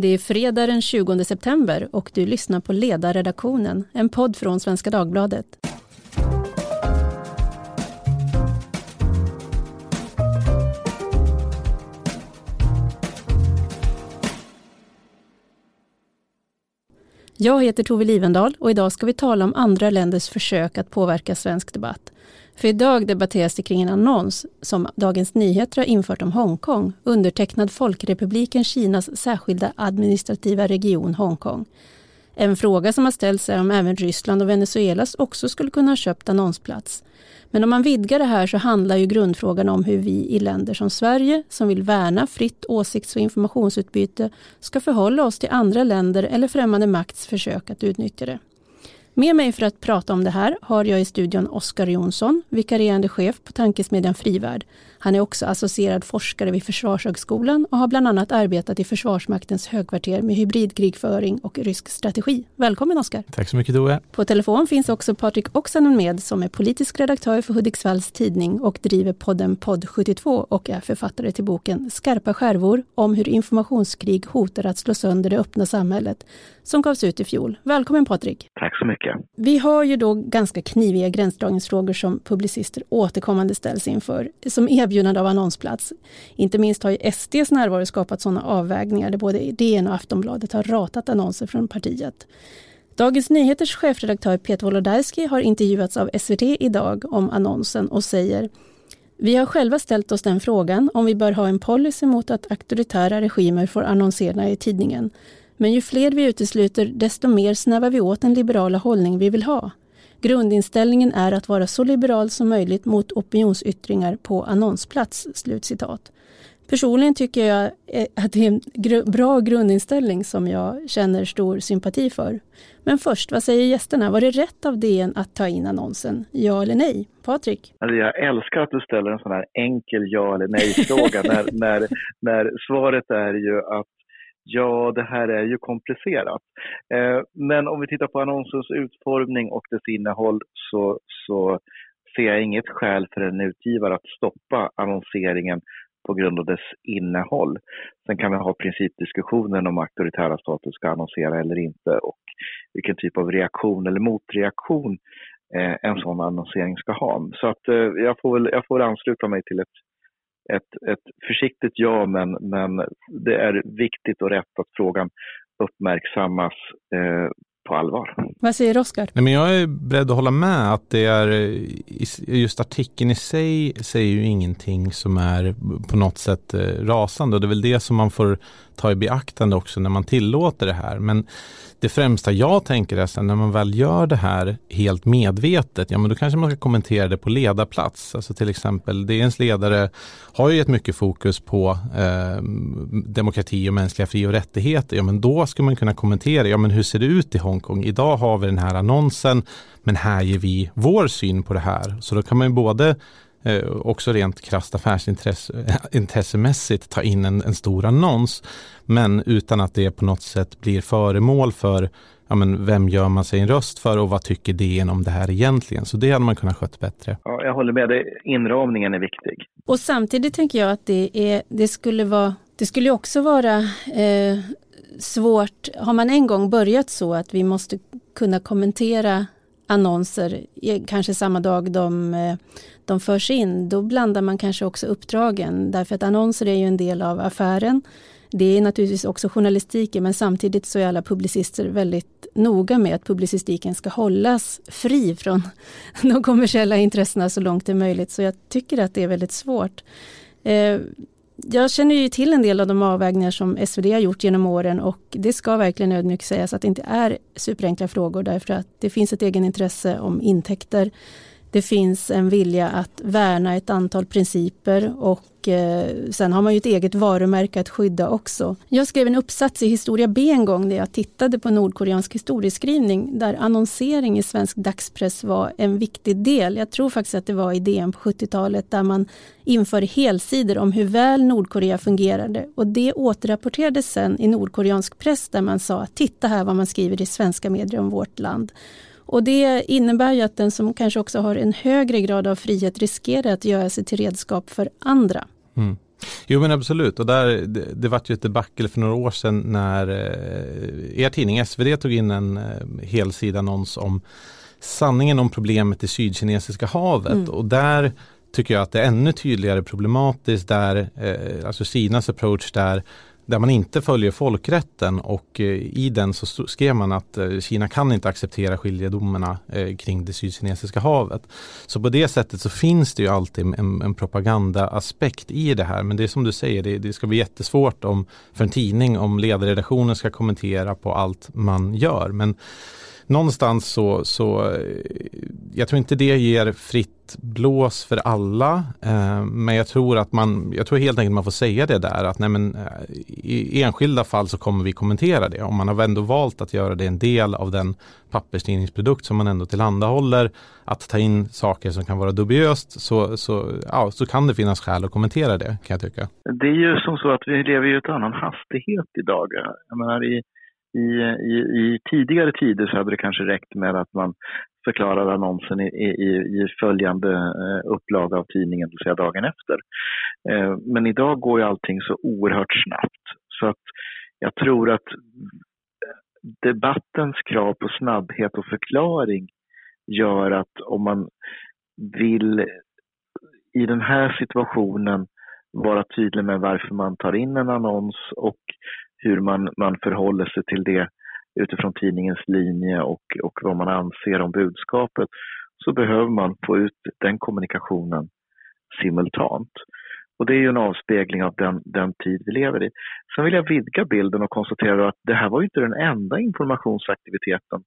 Det är fredag den 20 september och du lyssnar på Ledarredaktionen, en podd från Svenska Dagbladet. Jag heter Tove Livendal och idag ska vi tala om andra länders försök att påverka svensk debatt. För idag debatteras det kring en annons som Dagens Nyheter har infört om Hongkong, undertecknad Folkrepubliken Kinas särskilda administrativa region Hongkong. En fråga som har ställts är om även Ryssland och Venezuela också skulle kunna ha köpt annonsplats. Men om man vidgar det här så handlar ju grundfrågan om hur vi i länder som Sverige, som vill värna fritt åsikts och informationsutbyte, ska förhålla oss till andra länder eller främmande makts försök att utnyttja det. Med mig för att prata om det här har jag i studion Oskar Jonsson, vikarierande chef på tankesmedjan Frivärd. Han är också associerad forskare vid Försvarshögskolan och har bland annat arbetat i Försvarsmaktens högkvarter med hybridkrigföring och rysk strategi. Välkommen Oskar! Tack så mycket Tove! På telefon finns också Patrik Oksanen med som är politisk redaktör för Hudiksvalls Tidning och driver podden Podd 72 och är författare till boken Skarpa skärvor om hur informationskrig hotar att slå sönder det öppna samhället som gavs ut i fjol. Välkommen Patrik! Tack så mycket! Vi har ju då ganska kniviga gränsdragningsfrågor som publicister återkommande ställs inför, som erbjudande av annonsplats. Inte minst har ju SDs närvaro skapat sådana avvägningar där både DN och Aftonbladet har ratat annonser från partiet. Dagens Nyheters chefredaktör Peter Wolodarski har intervjuats av SVT idag om annonsen och säger vi har själva ställt oss den frågan om vi bör ha en policy mot att auktoritära regimer får annonsera i tidningen. Men ju fler vi utesluter, desto mer snävar vi åt den liberala hållning vi vill ha. Grundinställningen är att vara så liberal som möjligt mot opinionsyttringar på annonsplats." Slutcitat. Personligen tycker jag eh, att det är en gr bra grundinställning som jag känner stor sympati för. Men först, vad säger gästerna? Var det rätt av DN att ta in annonsen? Ja eller nej? Patrik? Alltså jag älskar att du ställer en sån här enkel ja eller nej-fråga när, när, när svaret är ju att Ja, det här är ju komplicerat. Eh, men om vi tittar på annonsens utformning och dess innehåll så, så ser jag inget skäl för en utgivare att stoppa annonseringen på grund av dess innehåll. Sen kan vi ha principdiskussionen om auktoritära stater ska annonsera eller inte och vilken typ av reaktion eller motreaktion eh, en sån annonsering ska ha. Så att eh, jag, får väl, jag får ansluta mig till ett ett, ett försiktigt ja, men, men det är viktigt och rätt att frågan uppmärksammas eh, på allvar. Vad säger Oskar? Nej, men jag är beredd att hålla med att det är just artikeln i sig säger ju ingenting som är på något sätt eh, rasande och det är väl det som man får ta i beaktande också när man tillåter det här. Men det främsta jag tänker är sen när man väl gör det här helt medvetet, ja men då kanske man ska kommentera det på ledarplats. Alltså till exempel DNs ledare har ju gett mycket fokus på eh, demokrati och mänskliga fri och rättigheter. Ja men då ska man kunna kommentera, ja men hur ser det ut i Hongkong? Idag har vi den här annonsen, men här ger vi vår syn på det här. Så då kan man ju både eh, också rent krasst affärsintressemässigt ta in en, en, stor annons. Men utan att det på något sätt blir föremål för ja, men vem gör man sig en röst för och vad tycker DN om det här egentligen? Så det hade man kunnat skött bättre. Ja, jag håller med dig. Inramningen är viktig. Och samtidigt tänker jag att det, är, det skulle vara det skulle också vara eh, svårt, har man en gång börjat så att vi måste kunna kommentera annonser, kanske samma dag de, eh, de förs in, då blandar man kanske också uppdragen. Därför att annonser är ju en del av affären. Det är naturligtvis också journalistiken, men samtidigt så är alla publicister väldigt noga med att publicistiken ska hållas fri från de kommersiella intressena så långt det är möjligt. Så jag tycker att det är väldigt svårt. Eh, jag känner ju till en del av de avvägningar som SvD har gjort genom åren och det ska verkligen ödmjukt sägas att det inte är superenkla frågor därför att det finns ett egenintresse om intäkter. Det finns en vilja att värna ett antal principer och eh, sen har man ju ett eget varumärke att skydda också. Jag skrev en uppsats i historia B en gång där jag tittade på nordkoreansk historieskrivning där annonsering i svensk dagspress var en viktig del. Jag tror faktiskt att det var i DN på 70-talet där man införde helsidor om hur väl Nordkorea fungerade och det återrapporterades sen i nordkoreansk press där man sa titta här vad man skriver i svenska medier om vårt land. Och det innebär ju att den som kanske också har en högre grad av frihet riskerar att göra sig till redskap för andra. Mm. Jo men absolut och där, det, det var ju ett debacle för några år sedan när eh, er tidning SvD tog in en eh, helsidannons om sanningen om problemet i Sydkinesiska havet mm. och där tycker jag att det är ännu tydligare problematiskt där, eh, alltså Kinas approach där där man inte följer folkrätten och eh, i den så skrev man att eh, Kina kan inte acceptera skiljedomarna eh, kring det sydkinesiska havet. Så på det sättet så finns det ju alltid en, en propagandaaspekt i det här. Men det är som du säger, det, det ska bli jättesvårt om, för en tidning om ledarredaktionen ska kommentera på allt man gör. Men någonstans så, så jag tror inte det ger fritt blås för alla. Eh, men jag tror att man, jag tror helt enkelt man får säga det där att nej men, eh, i enskilda fall så kommer vi kommentera det. Om man har ändå valt att göra det en del av den papperstidningsprodukt som man ändå tillhandahåller, att ta in saker som kan vara dubiöst, så, så, ja, så kan det finnas skäl att kommentera det kan jag tycka. Det är ju som så att vi lever i ett annan hastighet idag. Jag menar, i, i, i, i, tidigare tider så hade det kanske räckt med att man förklarade annonsen i, i, i följande eh, upplaga av tidningen, det vill säga dagen efter. Eh, men idag går ju allting så oerhört snabbt så att jag tror att debattens krav på snabbhet och förklaring gör att om man vill i den här situationen vara tydlig med varför man tar in en annons och hur man, man förhåller sig till det utifrån tidningens linje och, och vad man anser om budskapet så behöver man få ut den kommunikationen simultant. Och det är ju en avspegling av den, den tid vi lever i. Sen vill jag vidga bilden och konstatera att det här var ju inte den enda informationsaktiviteten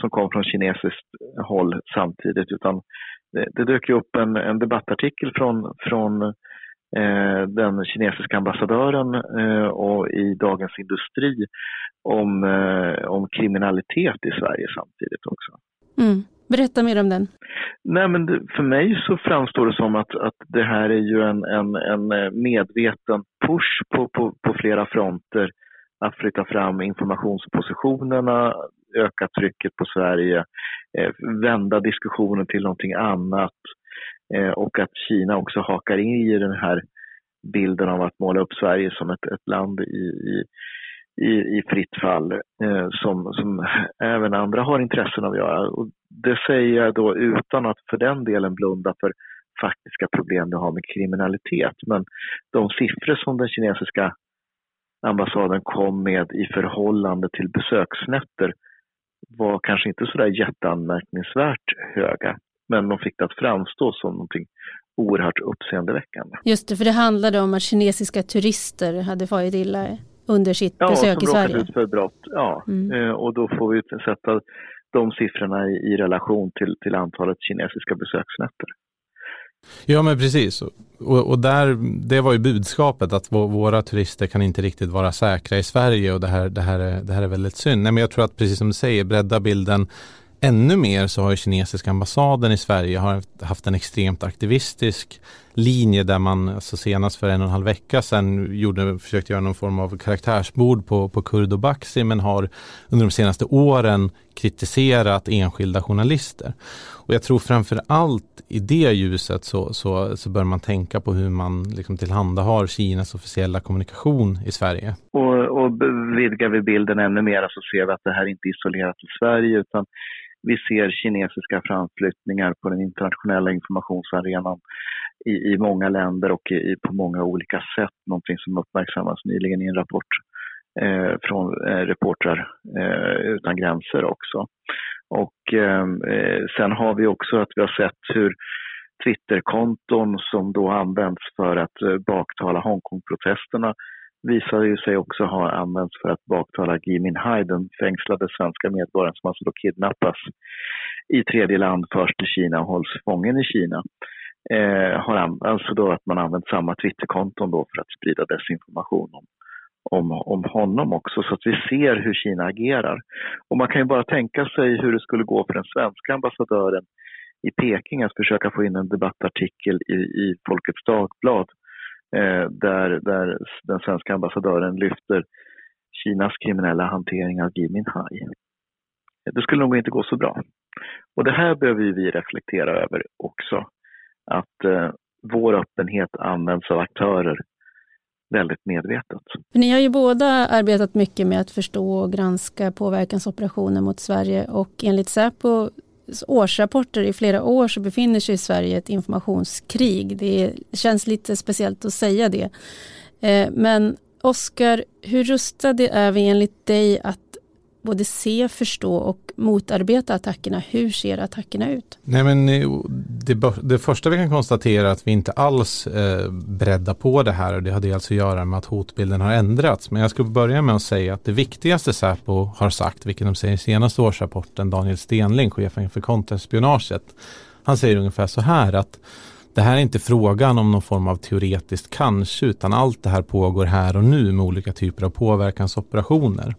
som kom från kinesiskt håll samtidigt utan det, det dök ju upp en, en debattartikel från, från eh, den kinesiska ambassadören eh, och i Dagens Industri om, eh, om kriminalitet i Sverige samtidigt också. Mm. Berätta mer om den. Nej, men för mig så framstår det som att, att det här är ju en, en, en eh, medveten push på, på, på flera fronter att flytta fram informationspositionerna, öka trycket på Sverige, eh, vända diskussionen till någonting annat eh, Eh, och att Kina också hakar in i den här bilden av att måla upp Sverige som ett, ett land i, i i, fritt fall eh, som, som även andra har intressen av att göra. Och det säger jag då utan att för den delen blunda för faktiska problem vi har med kriminalitet. Men de siffror som den kinesiska ambassaden kom med i förhållande till besöksnätter var kanske inte sådär jätteanmärkningsvärt höga. Men de fick det att framstå som någonting oerhört uppseendeväckande. Just det, för det handlade om att kinesiska turister hade farit illa under sitt ja, besök i Sverige? Ja, ut för brott. Ja, mm. Eh, och då får vi sätta de siffrorna i, i relation till, till antalet kinesiska besöksnätter. Ja men precis. Och, och, där, det var ju budskapet att våra turister kan inte riktigt vara säkra i Sverige och det här, det här, är, det här är väldigt synd. Nej, men jag tror att precis som du säger, bredda bilden ännu mer så har ju kinesiska ambassaden i Sverige haft en extremt aktivistisk linje där man alltså senast för en och en halv vecka sedan gjorde, försökte göra någon form av karaktärsbord på, på Kurd och Baxi men har under de senaste åren kritiserat enskilda journalister. Och jag tror framför allt i det ljuset så, så, så bör man tänka på hur man liksom tillhandahar Kinas officiella kommunikation i Sverige. Och, och vidgar vi bilden ännu mer så ser vi att det här inte är isolerat till Sverige utan vi ser kinesiska framflyttningar på den internationella informationsarenan i, i många länder och i, på många olika sätt. Någonting som uppmärksammas nyligen i en rapport eh, från eh, Reportrar eh, utan gränser också. Och ehm, eh, sen har vi också att vi har sett hur Twitterkonton som då används för att eh, baktala Hongkongprotesterna visade ju sig också ha använts för att baktala Gui Minhai, den fängslade svenska medborgaren som alltså då kidnappas i tredje land, först i Kina och hålls fången i Kina. Eh, har alltså då att man använt samma Twitterkonton då för att sprida desinformation om, om, om honom också, så att vi ser hur Kina agerar. Och man kan ju bara tänka sig hur det skulle gå för den svenska ambassadören i Peking att försöka få in en debattartikel i, i Folkets Dagblad Eh, där, där den svenska ambassadören lyfter Kinas kriminella hantering av Gui Minhai. Det skulle nog inte gå så bra. Och det här behöver vi reflektera över också. Att eh, vår öppenhet används av aktörer väldigt medvetet. Ni har ju båda arbetat mycket med att förstå och granska påverkansoperationer mot Sverige och enligt Säpo årsrapporter i flera år så befinner sig Sverige i ett informationskrig. Det känns lite speciellt att säga det. Eh, men Oskar, hur rustade är vi enligt dig att både se, förstå och motarbeta attackerna. Hur ser attackerna ut? Nej, men eh, det, det första vi kan konstatera är att vi inte alls eh, beredda på det här och det har dels alltså att göra med att hotbilden har ändrats. Men jag ska börja med att säga att det viktigaste Säpo har sagt, vilket de säger i senaste årsrapporten, Daniel Stenling, chefen för kontraspionaget, han säger ungefär så här att det här är inte frågan om någon form av teoretiskt kanske, utan allt det här pågår här och nu med olika typer av påverkansoperationer.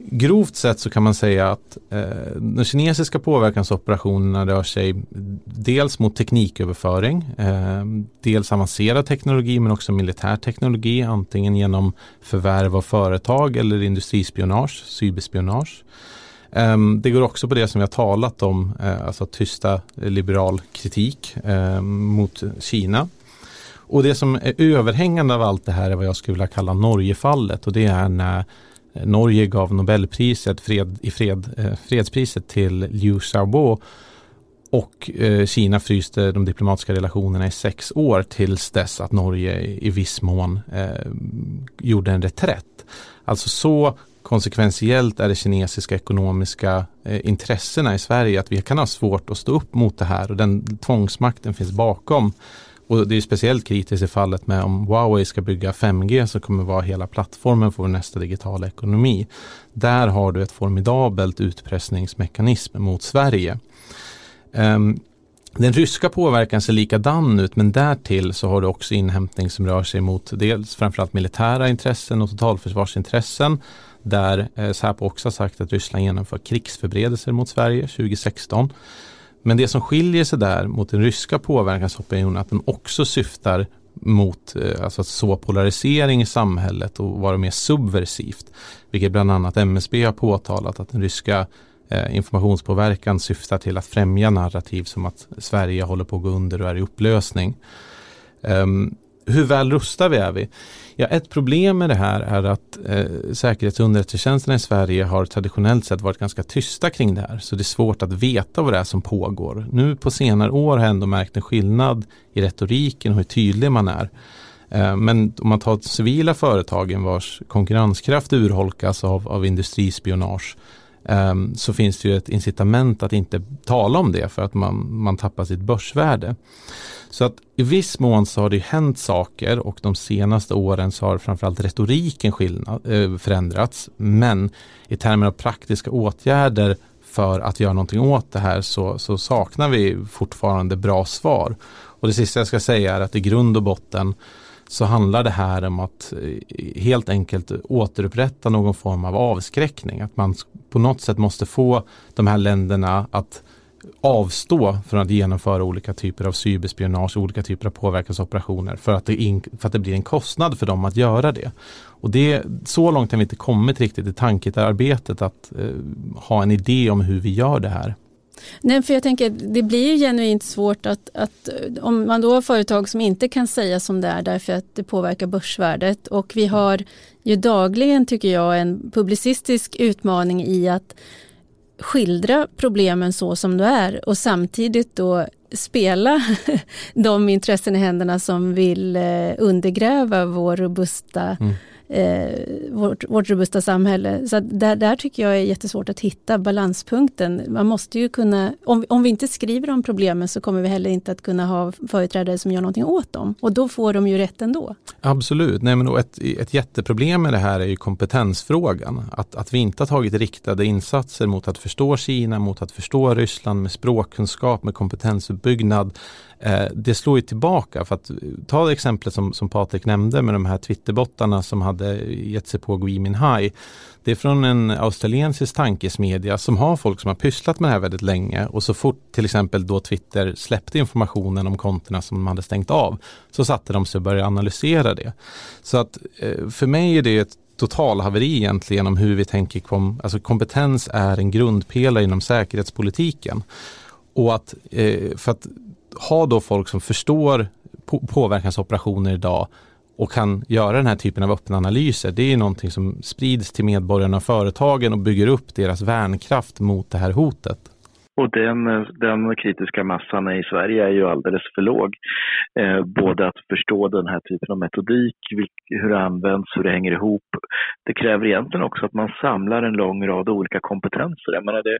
Grovt sett så kan man säga att eh, de kinesiska påverkansoperationerna rör sig dels mot tekniköverföring, eh, dels avancerad teknologi men också militär teknologi, antingen genom förvärv av företag eller industrispionage, cyberspionage. Eh, det går också på det som vi har talat om, eh, alltså tysta liberal kritik eh, mot Kina. Och det som är överhängande av allt det här är vad jag skulle vilja kalla Norgefallet och det är när Norge gav Nobelpriset fred, i fred, eh, fredspriset till Liu Xiaobo och eh, Kina fryste de diplomatiska relationerna i sex år tills dess att Norge i viss mån eh, gjorde en reträtt. Alltså så konsekventiellt är det kinesiska ekonomiska eh, intressena i Sverige att vi kan ha svårt att stå upp mot det här och den tvångsmakten finns bakom och det är speciellt kritiskt i fallet med om Huawei ska bygga 5G som kommer vara hela plattformen för nästa digitala ekonomi. Där har du ett formidabelt utpressningsmekanism mot Sverige. Um, den ryska påverkan ser likadan ut men därtill så har du också inhämtning som rör sig mot dels framförallt militära intressen och totalförsvarsintressen där eh, Säpo också har sagt att Ryssland genomför krigsförberedelser mot Sverige 2016. Men det som skiljer sig där mot den ryska påverkansopinionen är att den också syftar mot eh, alltså att så polarisering i samhället och vara mer subversivt. Vilket bland annat MSB har påtalat att den ryska eh, informationspåverkan syftar till att främja narrativ som att Sverige håller på att gå under och är i upplösning. Um, hur väl rustade är vi? Ja, ett problem med det här är att eh, säkerhetsunderrättelsetjänsterna i Sverige har traditionellt sett varit ganska tysta kring det här. Så det är svårt att veta vad det är som pågår. Nu på senare år har jag ändå märkt en skillnad i retoriken och hur tydlig man är. Eh, men om man tar civila företagen vars konkurrenskraft urholkas av, av industrispionage Ehm, så finns det ju ett incitament att inte tala om det för att man, man tappar sitt börsvärde. Så att i viss mån så har det hänt saker och de senaste åren så har framförallt retoriken skillnad, eh, förändrats. Men i termer av praktiska åtgärder för att göra någonting åt det här så, så saknar vi fortfarande bra svar. Och det sista jag ska säga är att i grund och botten så handlar det här om att eh, helt enkelt återupprätta någon form av avskräckning. Att man på något sätt måste få de här länderna att avstå från att genomföra olika typer av cyberspionage olika typer av påverkansoperationer för att, det in, för att det blir en kostnad för dem att göra det. Och det, så långt har vi inte kommit riktigt i tankearbetet att eh, ha en idé om hur vi gör det här. Nej, för jag tänker det blir ju genuint svårt att, att om man då har företag som inte kan säga som det är därför att det påverkar börsvärdet. Och vi har ju dagligen tycker jag en publicistisk utmaning i att skildra problemen så som det är och samtidigt då spela de intressen i händerna som vill eh, undergräva vår robusta mm eh, vårt, vårt robusta samhälle. Så där, där tycker jag är jättesvårt att hitta balanspunkten. Man måste ju kunna, om, om vi inte skriver om problemen så kommer vi heller inte att kunna ha företrädare som gör någonting åt dem. Och då får de ju rätt ändå. Absolut, Nej, men ett, ett jätteproblem med det här är ju kompetensfrågan. Att, att vi inte har tagit riktade insatser mot att förstå Kina, mot att förstå Ryssland med språkkunskap, med kompetensuppbyggnad Eh, det slår ju tillbaka för att eh, ta exemplet som, som Patrik nämnde med de här Twitterbottarna som hade gett sig på Gui Minhai. Det är från en australiensisk tankesmedja som har folk som har pysslat med det här väldigt länge och så fort till exempel då Twitter släppte informationen om kontona som de hade stängt av så satte de sig och började analysera det. Så att eh, för mig är det ett totalhaveri egentligen om hur vi tänker kom, alltså kompetens är en grundpelare inom säkerhetspolitiken. Och att, för att ha då folk som förstår påverkansoperationer idag och kan göra den här typen av öppna analyser, det är någonting som sprids till medborgarna och företagen och bygger upp deras värnkraft mot det här hotet. Och den, den kritiska massan i Sverige är ju alldeles för låg. Eh, både att förstå den här typen av metodik, hur det används, hur det hänger ihop. Det kräver egentligen också att man samlar en lång rad olika kompetenser. Jag menar det,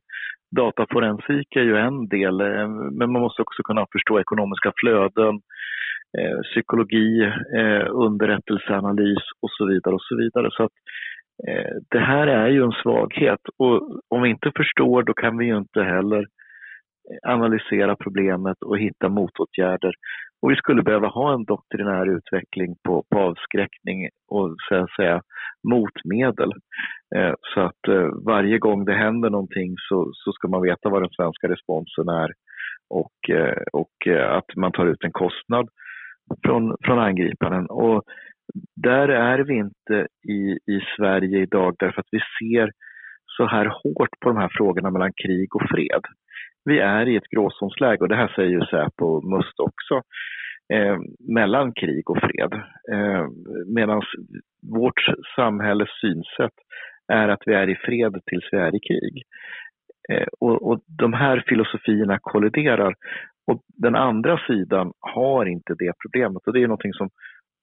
dataforensik är ju en del, eh, men man måste också kunna förstå ekonomiska flöden, eh, psykologi, eh, underrättelseanalys och så vidare. och så vidare. Så att, Eh, Eh, det här är ju en svaghet och om vi inte förstår då kan vi ju inte heller eh, analysera problemet och hitta motåtgärder. Och vi skulle behöva ha en doktrinär utveckling på, på avskräckning och så att säga, motmedel. Eh, så att eh, varje gång det händer någonting så, så ska man veta vad den svenska responsen är och, eh, och eh, att man tar ut en kostnad från, från angriparen. Och där är vi inte i, i Sverige idag därför att vi ser så här hårt på de här frågorna mellan krig och fred. Vi är i ett gråzonsläge och det här säger ju Säpo och Must också, eh, mellan krig och fred. Eh, Medan vårt samhälles synsätt är att vi är i fred tills vi är i krig. Eh, och, och de här filosofierna kolliderar och den andra sidan har inte det problemet och det är någonting som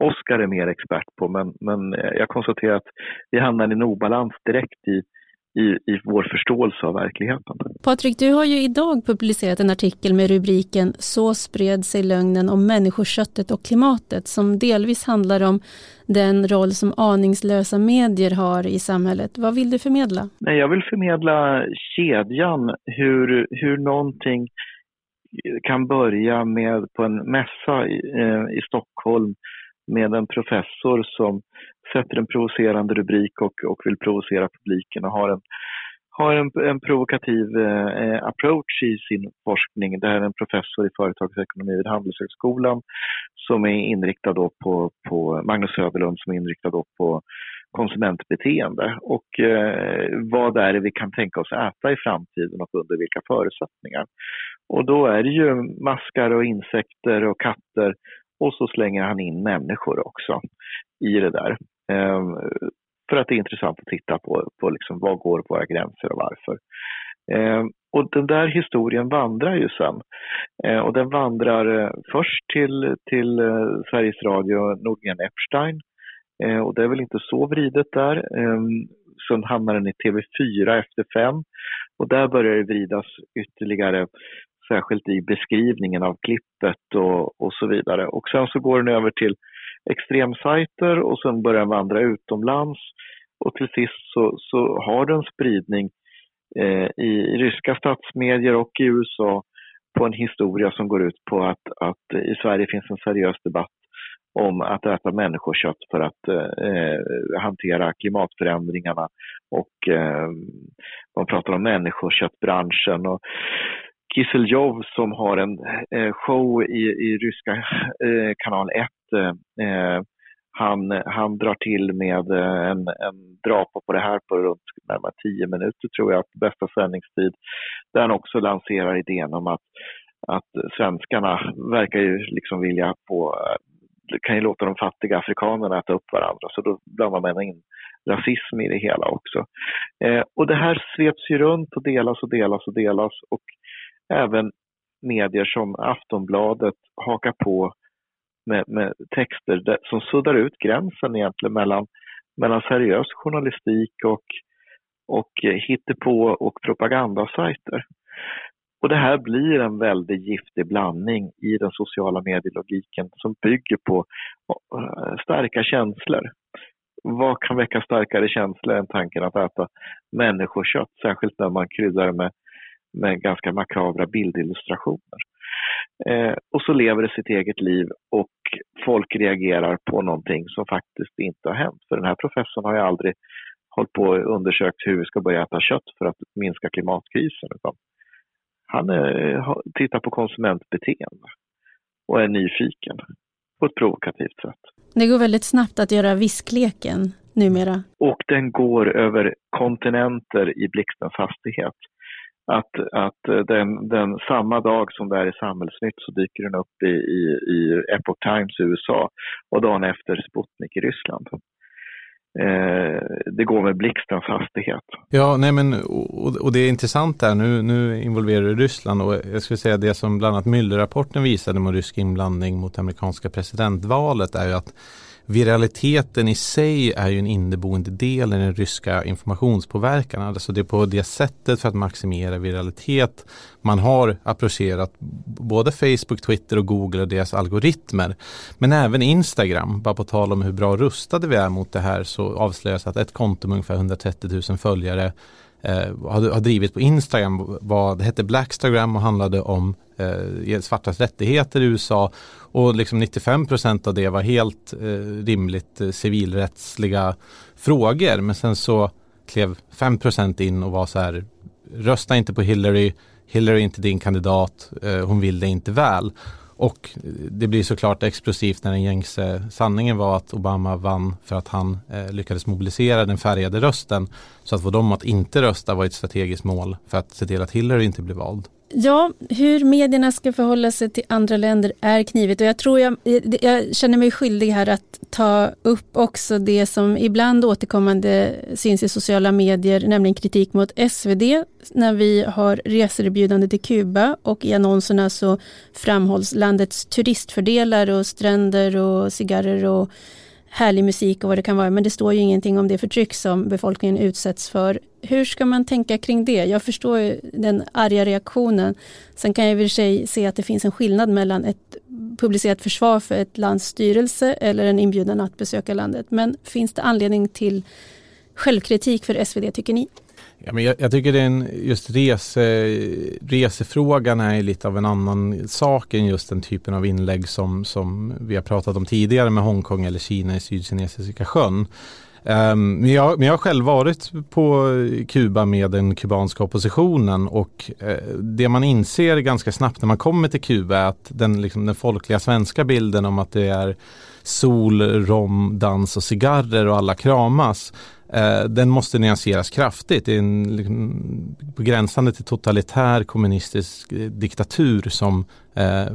Oskar är mer expert på, men, men eh, jag konstaterar att vi hamnar i en obalans direkt i, i, i vår förståelse av verkligheten. Patrik, du har ju idag publicerat en artikel med rubriken Så spred sig lögnen om människoköttet och klimatet som delvis handlar om den roll som aningslösa medier har i samhället. Vad vill du förmedla? Nej, jag vill förmedla kedjan, hur, hur någonting kan börja med på en mässa i, eh, i Stockholm med en professor som sätter en provocerande rubrik och, och vill provocera publiken och har en, har en, en provokativ eh, approach i sin forskning. Det här är en professor i företagsekonomi vid Handelshögskolan som är inriktad då på, på Magnus Söderlund som är inriktad då på konsumentbeteende och eh, vad är det vi kan tänka oss äta i framtiden och under vilka förutsättningar. Och då är det ju maskar och insekter och katter och så slänger han in människor också i det där. Ehm, för att det är intressant att titta på, på liksom vad går våra gränser och varför. Ehm, och den där historien vandrar ju sen. Ehm, och den vandrar eh, först till, till eh, Sveriges Radio Nordgren Epstein. Ehm, och det är väl inte så vridet där. Ehm, sen hamnar den i TV4 efter fem. Och där börjar det vridas ytterligare särskilt i beskrivningen av klippet och, och så vidare. Och sen så går den över till extremsajter och sen börjar den vandra utomlands och till sist så, så har den spridning eh, i ryska statsmedier och i USA på en historia som går ut på att, att i Sverige finns en seriös debatt om att äta människokött för att eh, hantera klimatförändringarna och eh, man pratar om människoköttbranschen. Och Kiseljov som har en eh, show i, i ryska eh, kanal 1. Eh, han, han drar till med eh, en, en drapa på det här på runt närmare 10 minuter tror jag, bästa sändningstid. Där han också lanserar idén om att, att svenskarna verkar ju liksom vilja på, eh, kan ju låta de fattiga afrikanerna äta upp varandra, så då blandar man in rasism i det hela också. Eh, och det här sveps ju runt och delas och delas och delas och även medier som Aftonbladet hakar på med, med texter där, som suddar ut gränsen egentligen mellan, mellan seriös journalistik och, och eh, hittepå och propagandasajter. Och det här blir en väldigt giftig blandning i den sociala medielogiken som bygger på eh, starka känslor. Vad kan väcka starkare känslor än tanken att äta människokött, särskilt när man kryddar med med ganska makabra bildillustrationer. Eh, och så lever det sitt eget liv och folk reagerar på någonting som faktiskt inte har hänt. För den här professorn har ju aldrig hållit på och undersökt hur vi ska börja äta kött för att minska klimatkrisen. Han är, tittar på konsumentbeteende och är nyfiken på ett provokativt sätt. Det går väldigt snabbt att göra viskleken numera. Och den går över kontinenter i blixtens hastighet att, att eh, den, den, samma dag som det är i Samhällsnytt så dyker den upp i, i, i Epoch Times i USA och dagen efter Sputnik i Ryssland. Eh, det går med blixtens hastighet. Ja, nej men och, och, det är intressant där, nu, nu involverar du Ryssland och jag skulle säga det som bland annat Müller-rapporten visade med rysk inblandning mot amerikanska presidentvalet är ju att viraliteten i sig är ju en inneboende del i den ryska informationspåverkan. Alltså det är på det sättet för att maximera viralitet man har approcherat både Facebook, Twitter och Google och deras algoritmer. Men även Instagram. Bara på tal om hur bra rustade vi är mot det här så avslöjas att ett konto med ungefär 130 000 följare Eh, eh, har, har drivit på Instagram. Vad, det hette Blackstagram och handlade om eh, svartas rättigheter i USA. Och liksom 95% av det var helt eh, rimligt eh, civilrättsliga frågor. Men sen så klev 5% in och var så här rösta inte på Hillary, Hillary är inte din kandidat, eh, hon vill dig inte väl. Och det blir såklart explosivt när den gängse sanningen var att Obama vann för att han eh, lyckades mobilisera den färgade rösten. Så att få dem att inte rösta var ett strategiskt mål för att se till att Hillary inte blev vald. Ja, hur medierna ska förhålla sig till andra länder är knivigt. Och jag tror jag, jag känner mig skyldig här att ta upp också det som ibland återkommande syns i sociala medier, nämligen kritik mot SvD när vi har reserbjudande till Kuba och i annonserna så framhålls landets turistfördelar och stränder och cigarrer och härlig musik och vad det kan vara, men det står ju ingenting om det förtryck som befolkningen utsätts för. Hur ska man tänka kring det? Jag förstår den arga reaktionen. Sen kan jag i och för sig se att det finns en skillnad mellan ett publicerat försvar för ett lands styrelse eller en inbjudan att besöka landet. Men finns det anledning till självkritik för SvD tycker ni? Ja, men jag, jag, tycker den, just rese, resefrågan är lite av en annan sak än just den typen av inlägg som, som vi har pratat om tidigare med Hongkong eller Kina i Sydkinesiska sjön. Um, men, jag, men jag har själv varit på Kuba med den kubanska oppositionen och uh, det man inser ganska snabbt när man kommer till Kuba är att den, liksom, den folkliga svenska bilden om att det är sol, rom, dans och cigarrer och alla kramas Eh, den måste nyanseras kraftigt. Det är en liksom, på gränsande till totalitär kommunistisk eh, diktatur som eh,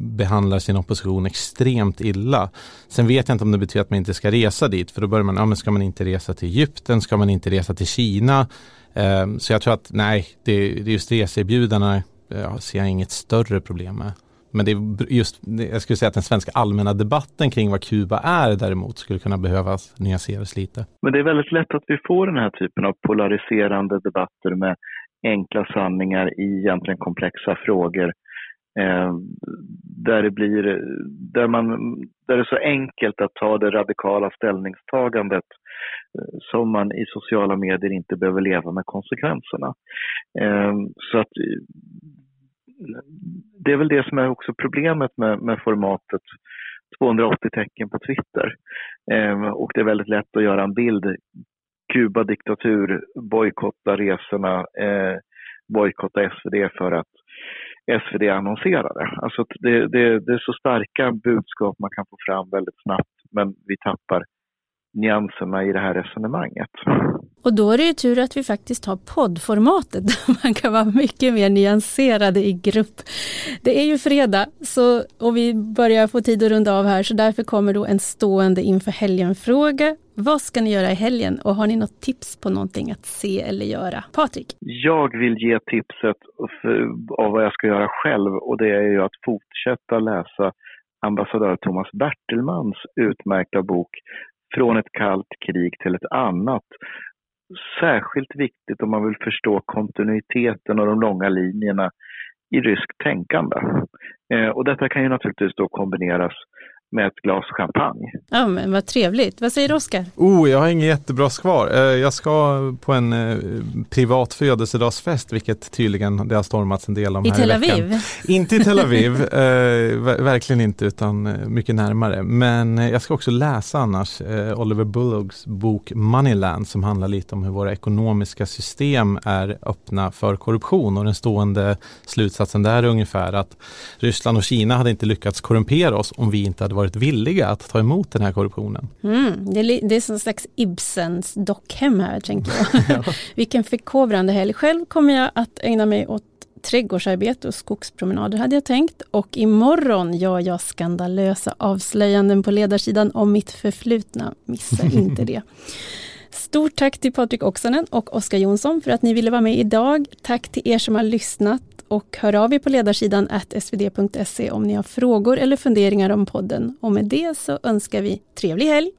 behandlar sin opposition extremt illa. Sen vet jag inte om det betyder att man inte ska resa dit för då börjar man, ja men ska man inte resa till Egypten, ska man inte resa till Kina? Eh, så jag tror att nej, det, är just reseerbjudandena eh, ser jag inget större problem med. Men det är just, jag skulle säga att den svenska allmänna debatten kring vad Kuba är däremot skulle kunna behövas nyanseras lite. Men det är väldigt lätt att vi får den här typen av polariserande debatter med enkla sanningar i egentligen komplexa frågor. Eh, där det blir, där, man, där det är så enkelt att ta det radikala ställningstagandet eh, som man i sociala medier inte behöver leva med konsekvenserna. Eh, så att det är väl det som är också problemet med, med formatet 280 tecken på Twitter. Eh, och det är väldigt lätt att göra en bild. Kuba diktatur, bojkotta resorna, eh, bojkotta SvD för att SvD annonserade. Alltså det, det, det är så starka budskap man kan få fram väldigt snabbt men vi tappar nyanserna i det här resonemanget. Och då är det ju tur att vi faktiskt har poddformatet där man kan vara mycket mer nyanserade i grupp. Det är ju fredag så, och vi börjar få tid att runda av här så därför kommer då en stående inför helgen-fråga. Vad ska ni göra i helgen och har ni något tips på någonting att se eller göra? Patrik? Jag vill ge tipset av vad jag ska göra själv och det är ju att fortsätta läsa ambassadör Thomas Bertelmans utmärkta bok från ett kallt krig till ett annat. Särskilt viktigt om man vill förstå kontinuiteten och de långa linjerna i ryskt tänkande. Eh, och detta kan ju naturligtvis då kombineras med ett glas champagne. Ja, men vad trevligt. Vad säger Oskar? Oh, jag har inget jättebra svar. Eh, jag ska på en eh, privat födelsedagsfest, vilket tydligen det har stormats en del om I här Tel i Aviv? Veckan. Inte i Tel Aviv, eh, verkligen inte, utan mycket närmare. Men jag ska också läsa annars Oliver Bullocks bok Moneyland som handlar lite om hur våra ekonomiska system är öppna för korruption och den stående slutsatsen där är ungefär att Ryssland och Kina hade inte lyckats korrumpera oss om vi inte hade varit villiga att ta emot den här korruptionen. Mm, det, är, det är som slags Ibsens dockhem här, tänker jag. ja. Vilken förkovrande helg. Själv kommer jag att ägna mig åt trädgårdsarbete och skogspromenader hade jag tänkt. Och imorgon gör jag skandalösa avslöjanden på ledarsidan om mitt förflutna. Missa inte det. Stort tack till Patrik Oksanen och Oskar Jonsson för att ni ville vara med idag. Tack till er som har lyssnat och hör av er på ledarsidan svd.se om ni har frågor eller funderingar om podden. Och med det så önskar vi trevlig helg!